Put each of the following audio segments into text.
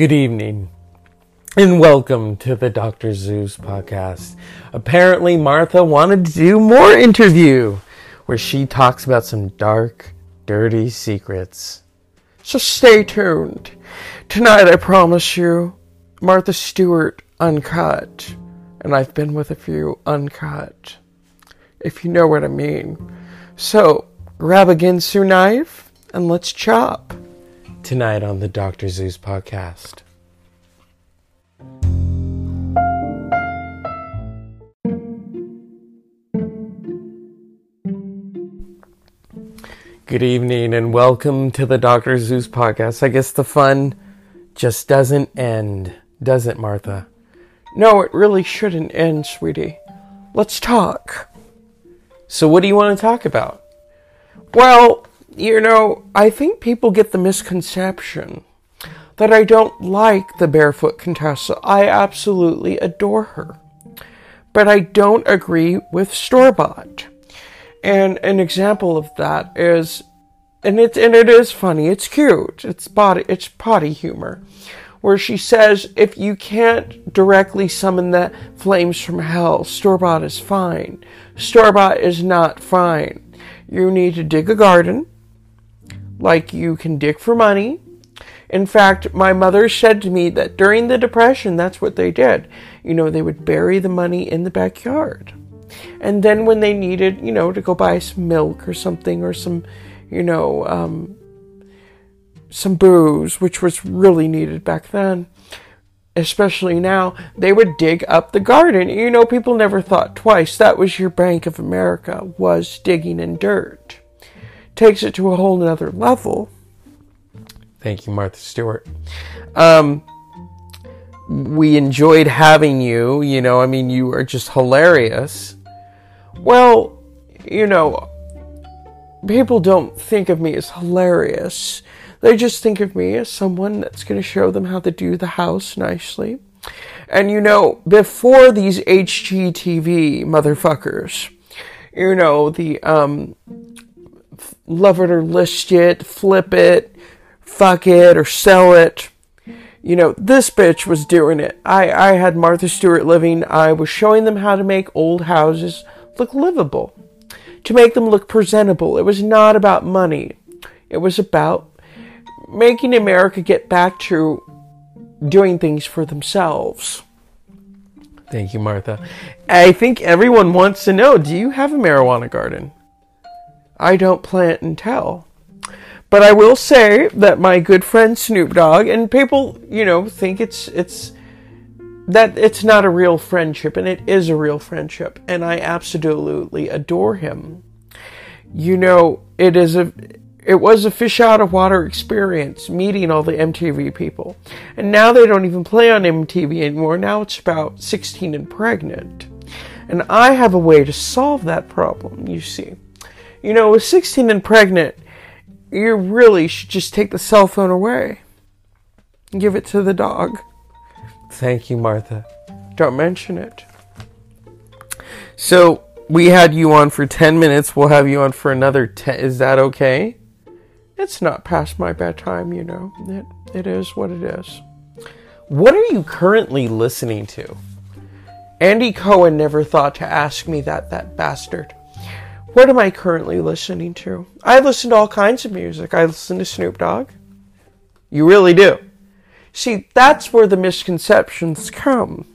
Good evening, and welcome to the Dr. Zeus podcast. Apparently, Martha wanted to do more interview where she talks about some dark, dirty secrets. So stay tuned. Tonight, I promise you, Martha Stewart uncut, and I've been with a few uncut, if you know what I mean. So, grab a Ginsu knife and let's chop tonight on the Dr. Zeus podcast. Good evening and welcome to the Dr. Zeus podcast. I guess the fun just doesn't end, does it, Martha? No, it really shouldn't end, sweetie. Let's talk. So, what do you want to talk about? Well, you know, I think people get the misconception that I don't like the barefoot Contessa. I absolutely adore her. But I don't agree with store bought. And an example of that is and it and it is funny, it's cute. It's body it's potty humor. Where she says if you can't directly summon the flames from hell, store bought is fine. Store bought is not fine. You need to dig a garden, like you can dig for money. In fact, my mother said to me that during the Depression, that's what they did. You know, they would bury the money in the backyard. And then when they needed, you know, to go buy some milk or something or some, you know, um, some booze, which was really needed back then, especially now, they would dig up the garden. You know, people never thought twice. That was your Bank of America, was digging in dirt takes it to a whole nother level. Thank you, Martha Stewart. Um, we enjoyed having you. You know, I mean, you are just hilarious. Well, you know, people don't think of me as hilarious. They just think of me as someone that's going to show them how to do the house nicely. And you know, before these HGTV motherfuckers, you know, the um, love it or list it, flip it, fuck it or sell it. You know, this bitch was doing it. I, I had Martha Stewart living. I was showing them how to make old houses look livable, to make them look presentable. It was not about money, it was about making America get back to doing things for themselves. Thank you, Martha. I think everyone wants to know do you have a marijuana garden? I don't plant and tell. But I will say that my good friend Snoop Dogg and people, you know, think it's it's that it's not a real friendship and it is a real friendship and I absolutely adore him. You know, it is a it was a fish out of water experience meeting all the MTV people. And now they don't even play on MTV anymore. Now it's about 16 and pregnant. And I have a way to solve that problem, you see. You know, with 16 and pregnant, you really should just take the cell phone away. And give it to the dog. Thank you, Martha. Don't mention it. So, we had you on for 10 minutes. We'll have you on for another 10. Is that okay? It's not past my bedtime, you know. It, it is what it is. What are you currently listening to? Andy Cohen never thought to ask me that, that bastard. What am I currently listening to? I listen to all kinds of music. I listen to Snoop Dogg. You really do. See, that's where the misconceptions come.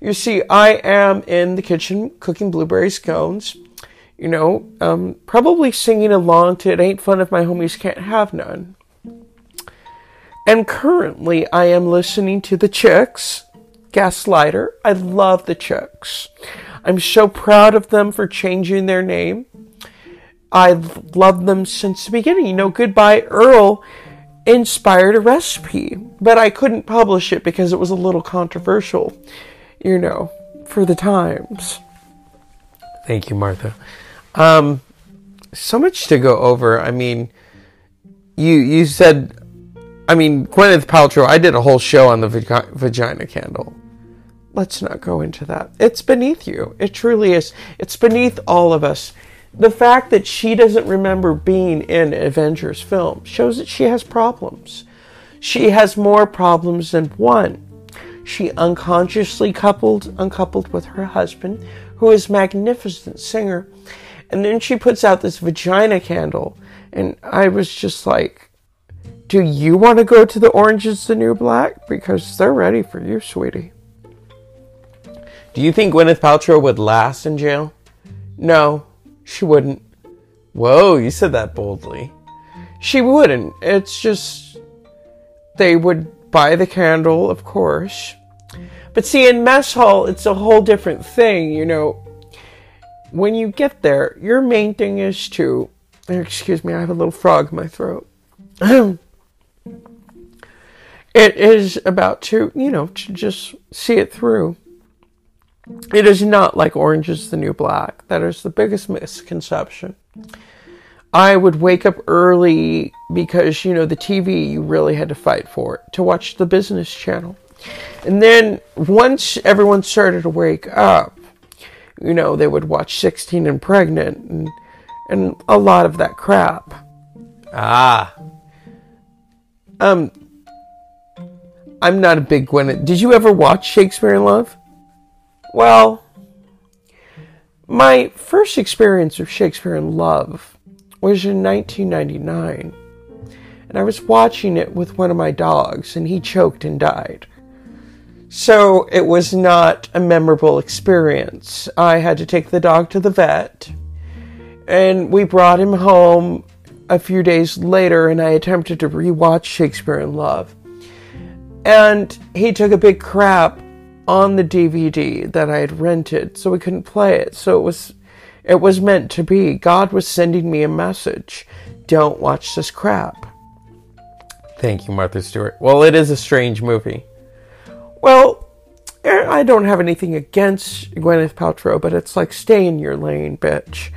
You see, I am in the kitchen cooking blueberry scones, you know, um, probably singing along to It Ain't Fun If My Homies Can't Have None. And currently, I am listening to The Chicks, Gaslighter. I love The Chicks. I'm so proud of them for changing their name. I've loved them since the beginning. You know, Goodbye Earl inspired a recipe, but I couldn't publish it because it was a little controversial, you know, for the times. Thank you, Martha. Um, so much to go over. I mean, you you said, I mean, Gwyneth Paltrow. I did a whole show on the vagina candle let's not go into that. It's beneath you. It truly is. It's beneath all of us. The fact that she doesn't remember being in Avengers film shows that she has problems. She has more problems than one. She unconsciously coupled uncoupled with her husband, who is a magnificent singer, and then she puts out this vagina candle, and I was just like, "Do you want to go to the Orange Is the New Black? Because they're ready for you, sweetie." Do you think Gwyneth Paltrow would last in jail? No, she wouldn't. Whoa, you said that boldly. She wouldn't. It's just they would buy the candle, of course. But see, in mess hall, it's a whole different thing. You know, when you get there, your main thing is to. Excuse me, I have a little frog in my throat. it is about to, you know, to just see it through. It is not like Orange is the New Black. That is the biggest misconception. I would wake up early because, you know, the TV you really had to fight for it to watch the business channel. And then once everyone started to wake up, you know, they would watch 16 and Pregnant and, and a lot of that crap. Ah. Um, I'm not a big Gwyneth. Did you ever watch Shakespeare in Love? Well, my first experience of Shakespeare in Love was in 1999, and I was watching it with one of my dogs, and he choked and died. So it was not a memorable experience. I had to take the dog to the vet, and we brought him home a few days later, and I attempted to rewatch Shakespeare in Love. And he took a big crap on the DVD that I had rented, so we couldn't play it. So it was it was meant to be. God was sending me a message. Don't watch this crap. Thank you, Martha Stewart. Well, it is a strange movie. Well, eh, I don't have anything against Gwyneth Paltrow, but it's like stay in your lane, bitch.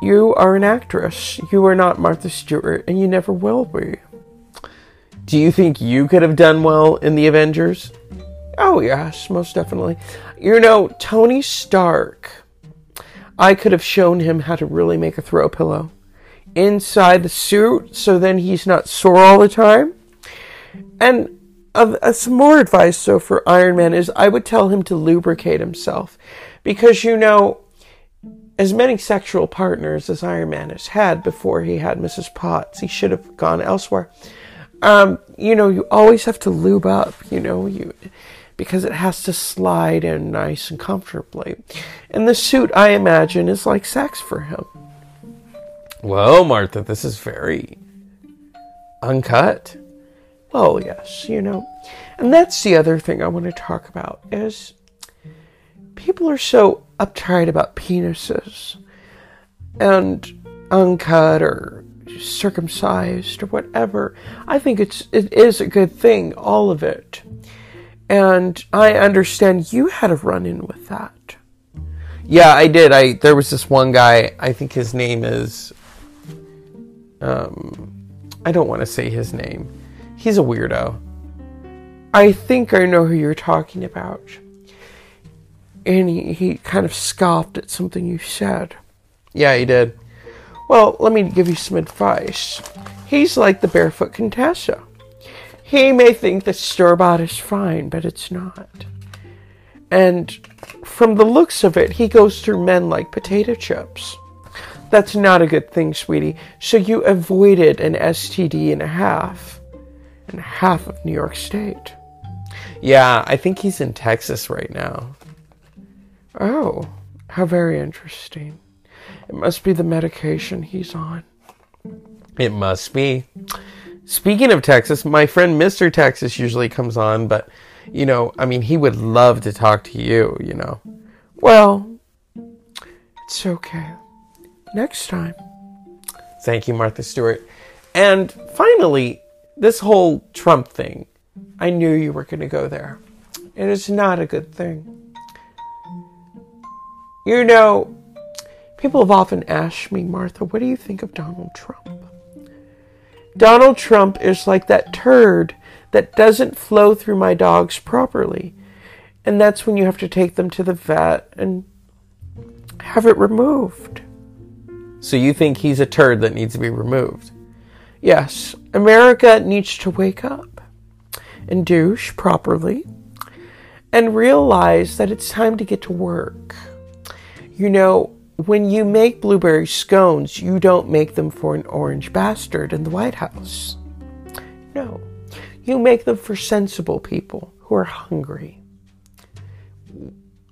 You are an actress. You are not Martha Stewart, and you never will be. Do you think you could have done well in the Avengers? Oh, yes, most definitely. You know, Tony Stark, I could have shown him how to really make a throw pillow inside the suit so then he's not sore all the time. And uh, uh, some more advice, so for Iron Man, is I would tell him to lubricate himself. Because, you know, as many sexual partners as Iron Man has had before he had Mrs. Potts, he should have gone elsewhere. Um, you know, you always have to lube up, you know, you because it has to slide in nice and comfortably. And the suit, I imagine, is like sex for him. Well, Martha, this is very uncut. Oh, yes, you know. And that's the other thing I want to talk about is people are so uptight about penises and uncut or circumcised or whatever. I think it's it is a good thing, all of it. And I understand you had a run in with that. Yeah, I did. I there was this one guy, I think his name is um I don't want to say his name. He's a weirdo. I think I know who you're talking about. And he, he kind of scoffed at something you said. Yeah, he did. Well, let me give you some advice. He's like the barefoot Contessa. He may think that store bought is fine, but it's not. And from the looks of it, he goes through men like potato chips. That's not a good thing, sweetie. So you avoided an STD and a half, and half of New York State. Yeah, I think he's in Texas right now. Oh, how very interesting. It must be the medication he's on. It must be. Speaking of Texas, my friend Mr. Texas usually comes on, but you know, I mean, he would love to talk to you, you know. Well, it's okay. Next time. Thank you, Martha Stewart. And finally, this whole Trump thing. I knew you were going to go there. And It is not a good thing. You know, people have often asked me, Martha, what do you think of Donald Trump? Donald Trump is like that turd that doesn't flow through my dogs properly. And that's when you have to take them to the vet and have it removed. So you think he's a turd that needs to be removed? Yes, America needs to wake up. and douche properly and realize that it's time to get to work. You know, when you make blueberry scones, you don't make them for an orange bastard in the White House. No, you make them for sensible people who are hungry.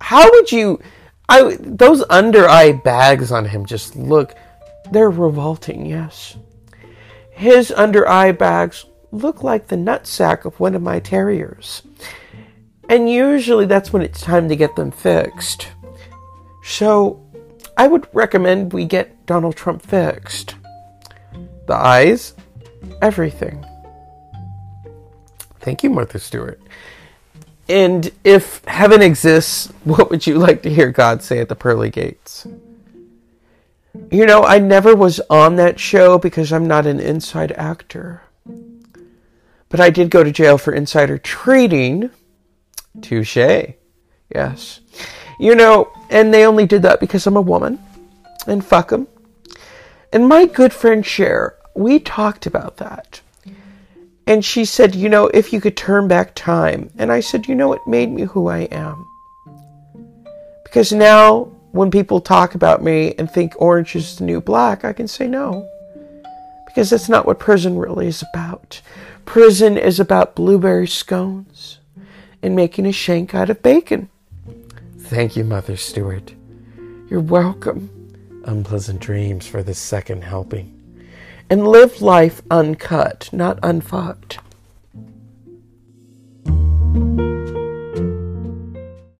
How would you? I those under eye bags on him just look. They're revolting. Yes, his under eye bags look like the nutsack of one of my terriers. And usually that's when it's time to get them fixed. So I would recommend we get Donald Trump fixed. The eyes, everything. Thank you, Martha Stewart. And if heaven exists, what would you like to hear God say at the pearly gates? You know, I never was on that show because I'm not an inside actor. But I did go to jail for insider trading Touche. Yes. You know, and they only did that because I'm a woman. And fuck them. And my good friend Cher, we talked about that. And she said, you know, if you could turn back time. And I said, you know, it made me who I am. Because now, when people talk about me and think orange is the new black, I can say no. Because that's not what prison really is about. Prison is about blueberry scones and making a shank out of bacon. Thank you, Martha Stewart. You're welcome. Unpleasant dreams for the second helping. And live life uncut, not unfucked.